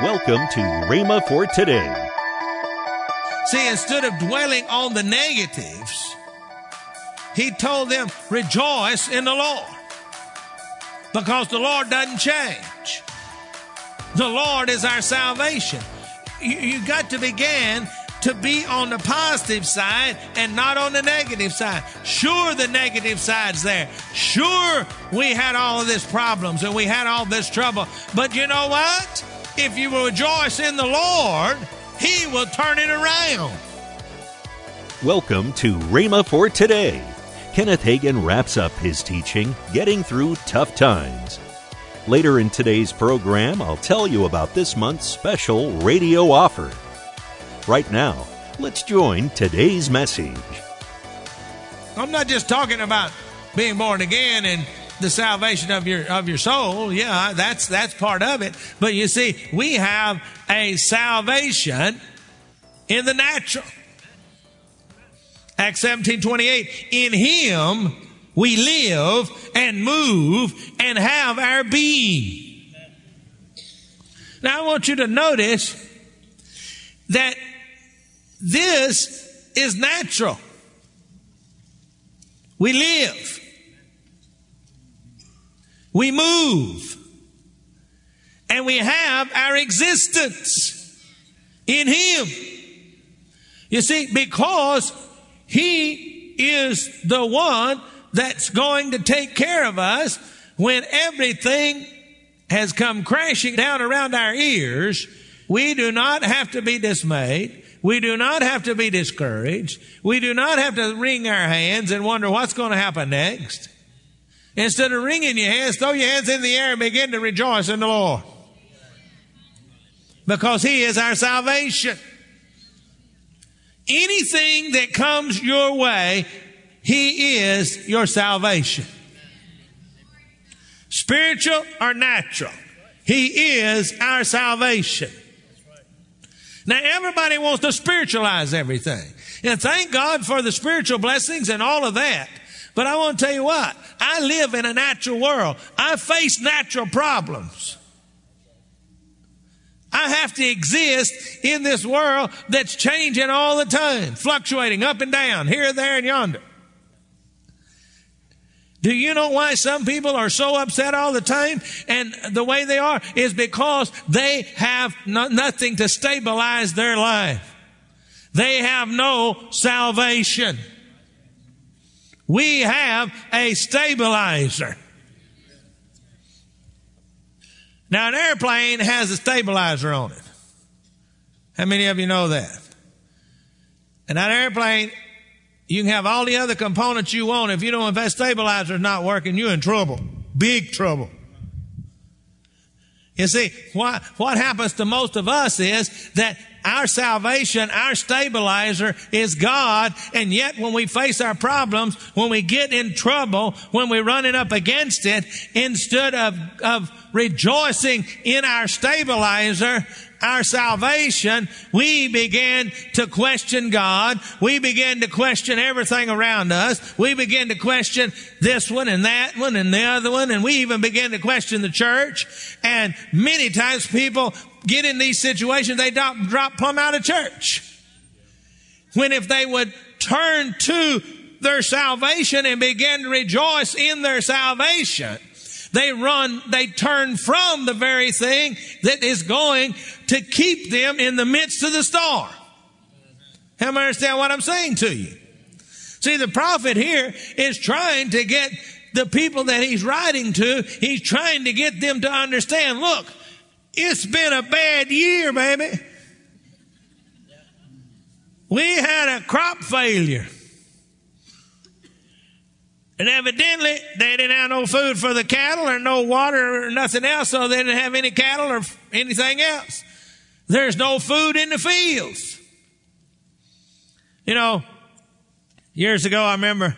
Welcome to Rhema for today. See, instead of dwelling on the negatives, he told them, rejoice in the Lord. Because the Lord doesn't change. The Lord is our salvation. You, you got to begin to be on the positive side and not on the negative side. Sure, the negative side's there. Sure, we had all of these problems and we had all this trouble. But you know what? If you will rejoice in the Lord, He will turn it around. Welcome to Rhema for today. Kenneth Hagin wraps up his teaching, Getting Through Tough Times. Later in today's program, I'll tell you about this month's special radio offer. Right now, let's join today's message. I'm not just talking about being born again and the salvation of your of your soul. Yeah, that's that's part of it. But you see, we have a salvation in the natural. Acts 17 28. In him we live and move and have our being. Now I want you to notice that this is natural. We live. We move. And we have our existence in Him. You see, because He is the one that's going to take care of us when everything has come crashing down around our ears. We do not have to be dismayed. We do not have to be discouraged. We do not have to wring our hands and wonder what's going to happen next. Instead of wringing your hands, throw your hands in the air and begin to rejoice in the Lord. Because He is our salvation. Anything that comes your way, He is your salvation. Spiritual or natural, He is our salvation. Now everybody wants to spiritualize everything. And thank God for the spiritual blessings and all of that. But I want to tell you what, I live in a natural world. I face natural problems. I have to exist in this world that's changing all the time, fluctuating up and down, here, there, and yonder. Do you know why some people are so upset all the time? And the way they are is because they have no, nothing to stabilize their life. They have no salvation. We have a stabilizer. Now, an airplane has a stabilizer on it. How many of you know that? And that airplane you can have all the other components you want. If you don't, if that stabilizer is not working, you're in trouble. Big trouble. You see, what, what happens to most of us is that our salvation, our stabilizer is God. And yet when we face our problems, when we get in trouble, when we're running up against it, instead of, of rejoicing in our stabilizer, our salvation, we begin to question God. We begin to question everything around us. We begin to question this one and that one and the other one. And we even begin to question the church. And many times people get in these situations, they drop, drop plumb out of church. When if they would turn to their salvation and begin to rejoice in their salvation, they run, they turn from the very thing that is going to keep them in the midst of the storm. How many understand what I'm saying to you? See, the prophet here is trying to get the people that he's writing to, he's trying to get them to understand, look, it's been a bad year, baby. We had a crop failure. And evidently, they didn't have no food for the cattle or no water or nothing else, so they didn't have any cattle or anything else. There's no food in the fields. You know, years ago, I remember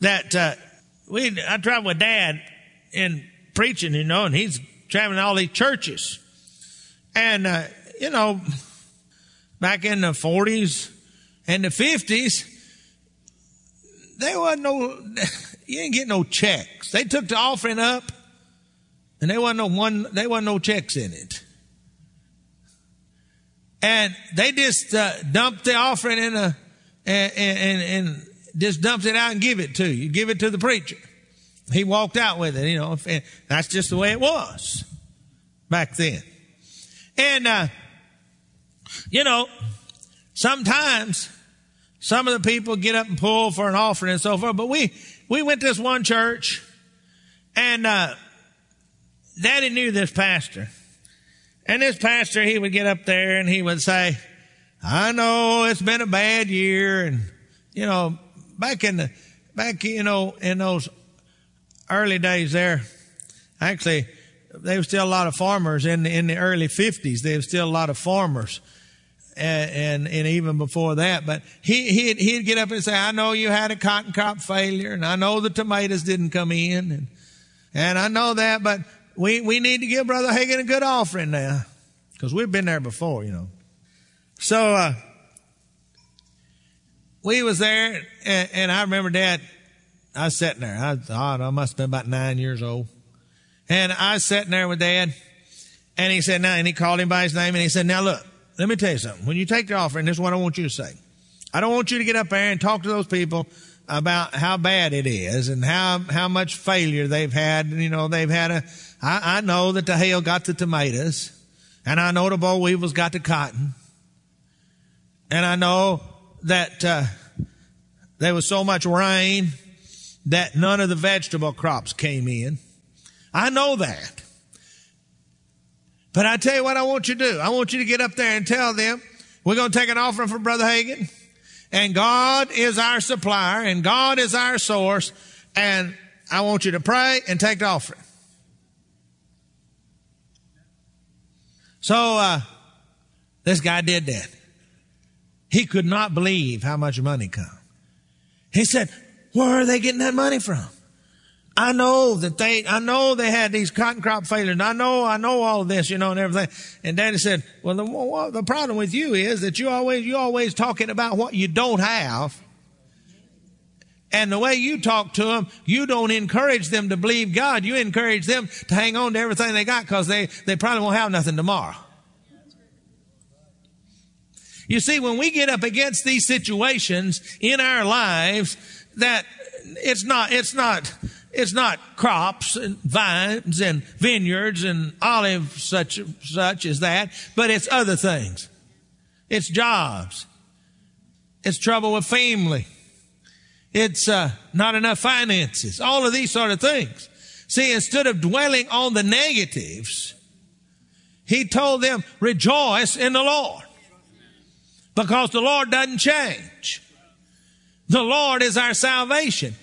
that uh, we I traveled with Dad in preaching, you know, and he's traveling all these churches, and uh, you know, back in the 40s and the 50s there wasn't no, you didn't get no checks. They took the offering up and there wasn't no one, there wasn't no checks in it. and they just uh, dumped the offering in a and, and, and just dumped it out and give it to you. Give it to the preacher. He walked out with it. You know, that's just the way it was back then. And uh, you know, sometimes some of the people get up and pull for an offering and so forth. But we we went to this one church, and uh, Daddy knew this pastor. And this pastor, he would get up there and he would say, I know it's been a bad year. And, you know, back in the, back, you know, in those early days there, actually, there was still a lot of farmers in the, in the early 50s. There was still a lot of farmers. And, and, and even before that, but he, he'd, he'd get up and say, I know you had a cotton crop failure and I know the tomatoes didn't come in and, and I know that, but we, we need to give Brother Hagin a good offering now. Because we've been there before, you know. So, uh, we was there, and, and, I remember Dad, I was sitting there. I I must have been about nine years old. And I was sitting there with Dad, and he said, now, and he called him by his name, and he said, now look, let me tell you something. When you take the offering, this is what I want you to say. I don't want you to get up there and talk to those people about how bad it is and how, how much failure they've had. You know, they've had a, I, I know that the hail got the tomatoes and I know the boll weevils got the cotton. And I know that, uh, there was so much rain that none of the vegetable crops came in. I know that. But I tell you what I want you to do. I want you to get up there and tell them, we're going to take an offering for Brother Hagin and God is our supplier and God is our source. And I want you to pray and take the offering. So, uh, this guy did that. He could not believe how much money come. He said, where are they getting that money from? I know that they, I know they had these cotton crop failures. I know, I know all of this, you know, and everything. And Daddy said, well, the, well, the problem with you is that you always, you always talking about what you don't have. And the way you talk to them, you don't encourage them to believe God. You encourage them to hang on to everything they got because they, they probably won't have nothing tomorrow. You see, when we get up against these situations in our lives, that it's not, it's not, it's not crops and vines and vineyards and olive such, such as that, but it's other things. It's jobs. It's trouble with family. It's uh, not enough finances. All of these sort of things. See, instead of dwelling on the negatives, he told them, rejoice in the Lord. Because the Lord doesn't change. The Lord is our salvation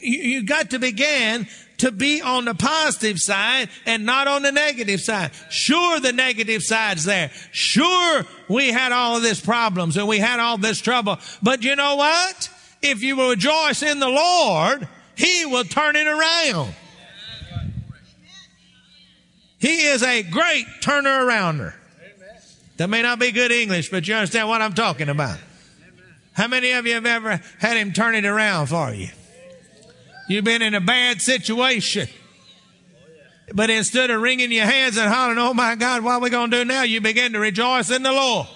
you, you got to begin to be on the positive side and not on the negative side. Sure, the negative side's there. Sure, we had all of these problems and we had all this trouble. But you know what? If you will rejoice in the Lord, He will turn it around. He is a great turner arounder. That may not be good English, but you understand what I'm talking about. How many of you have ever had Him turn it around for you? You've been in a bad situation. But instead of wringing your hands and hollering, oh my God, what are we going to do now? You begin to rejoice in the Lord.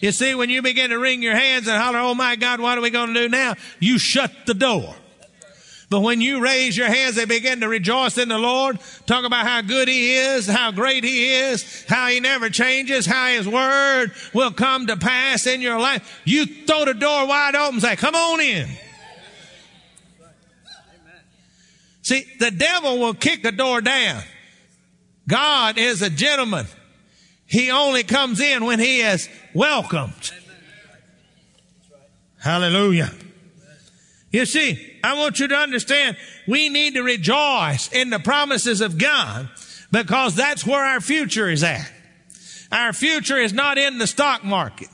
You see, when you begin to wring your hands and holler, oh my God, what are we going to do now? You shut the door. But when you raise your hands and begin to rejoice in the Lord, talk about how good He is, how great He is, how He never changes, how His Word will come to pass in your life, you throw the door wide open and say, come on in. See, the devil will kick the door down. God is a gentleman. He only comes in when he is welcomed. Hallelujah. You see, I want you to understand we need to rejoice in the promises of God because that's where our future is at. Our future is not in the stock market.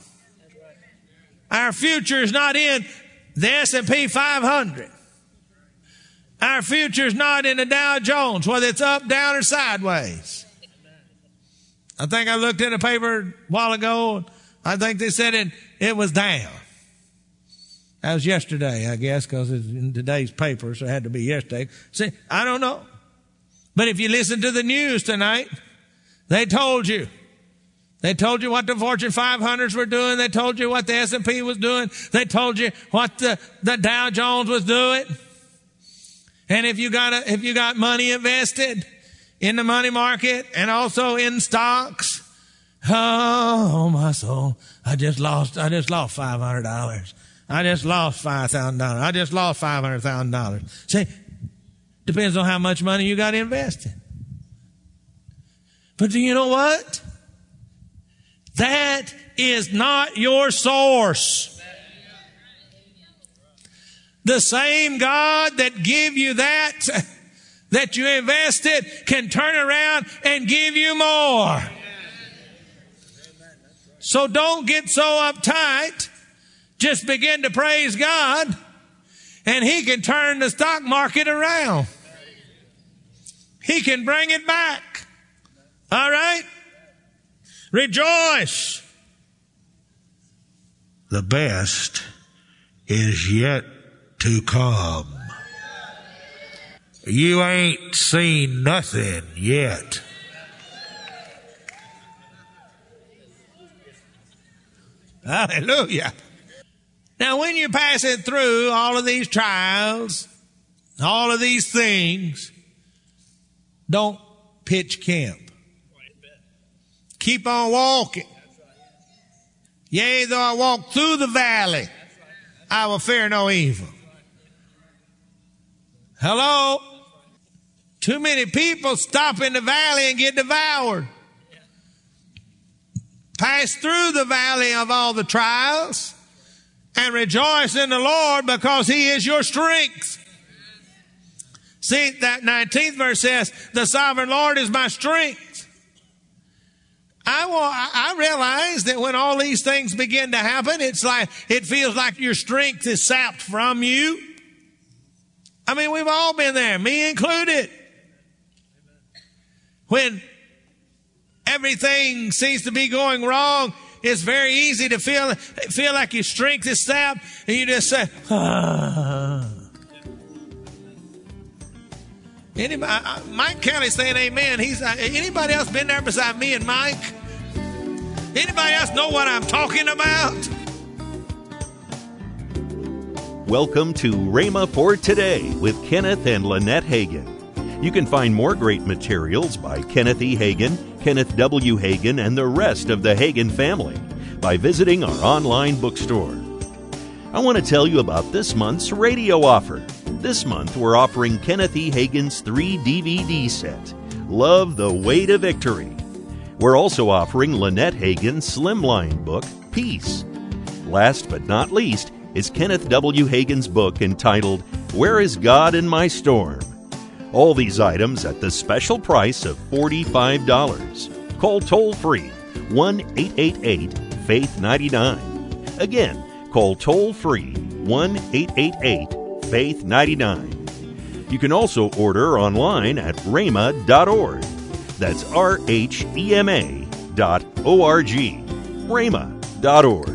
Our future is not in the S&P 500. Our future is not in the Dow Jones, whether it's up, down, or sideways. I think I looked in a paper a while ago. I think they said it, it was down. That was yesterday, I guess, because it's in today's paper, so it had to be yesterday. See, I don't know. But if you listen to the news tonight, they told you They told you what the Fortune 500s were doing. They told you what the S&P was doing. They told you what the, the Dow Jones was doing. And if you got a, if you got money invested in the money market and also in stocks, oh my soul, I just lost, I just lost $500. I just lost $5,000. I just lost $500,000. See, depends on how much money you got invested. But do you know what? That is not your source. The same God that give you that, that you invested can turn around and give you more. So don't get so uptight. Just begin to praise God and He can turn the stock market around. He can bring it back. All right? Rejoice. The best is yet to come. You ain't seen nothing yet. Hallelujah. Now, when you're passing through all of these trials, all of these things, don't pitch camp. Keep on walking. Yea, though I walk through the valley, I will fear no evil. Hello? Too many people stop in the valley and get devoured. Pass through the valley of all the trials and rejoice in the Lord because He is your strength. See, that 19th verse says, the sovereign Lord is my strength. I, will, I realize that when all these things begin to happen, it's like, it feels like your strength is sapped from you. I mean, we've all been there, me included. When everything seems to be going wrong, it's very easy to feel, feel like your strength is sapped and you just say, ah. Anybody, Mike Kelly saying amen. He's uh, anybody else been there beside me and Mike? Anybody else know what I'm talking about? Welcome to Rhema for Today with Kenneth and Lynette Hagin. You can find more great materials by Kenneth E. Hagin, Kenneth W. Hagin, and the rest of the Hagin family by visiting our online bookstore. I want to tell you about this month's radio offer. This month, we're offering Kenneth E. Hagin's three DVD set Love the Way to Victory. We're also offering Lynette Hagin's slimline book, Peace. Last but not least is Kenneth W. Hagin's book entitled Where is God in My Storm? All these items at the special price of $45. Call toll free 1 888 Faith 99. Again, call toll free 1 888 Faith 99. You can also order online at rhema.org. That's R H E M A dot O R G. rhema.org.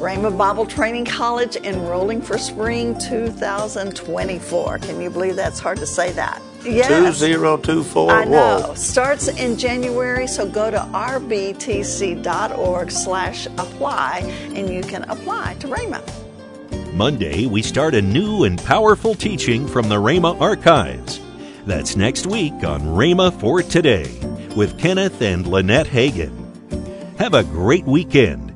Rhema Bible Training College enrolling for spring 2024. Can you believe that's hard to say that? Yes. 2024. I know. Whoa. Starts in January, so go to rbtc.org slash apply and you can apply to Rhema. Monday, we start a new and powerful teaching from the Rhema archives. That's next week on Rhema for Today with Kenneth and Lynette Hagin. Have a great weekend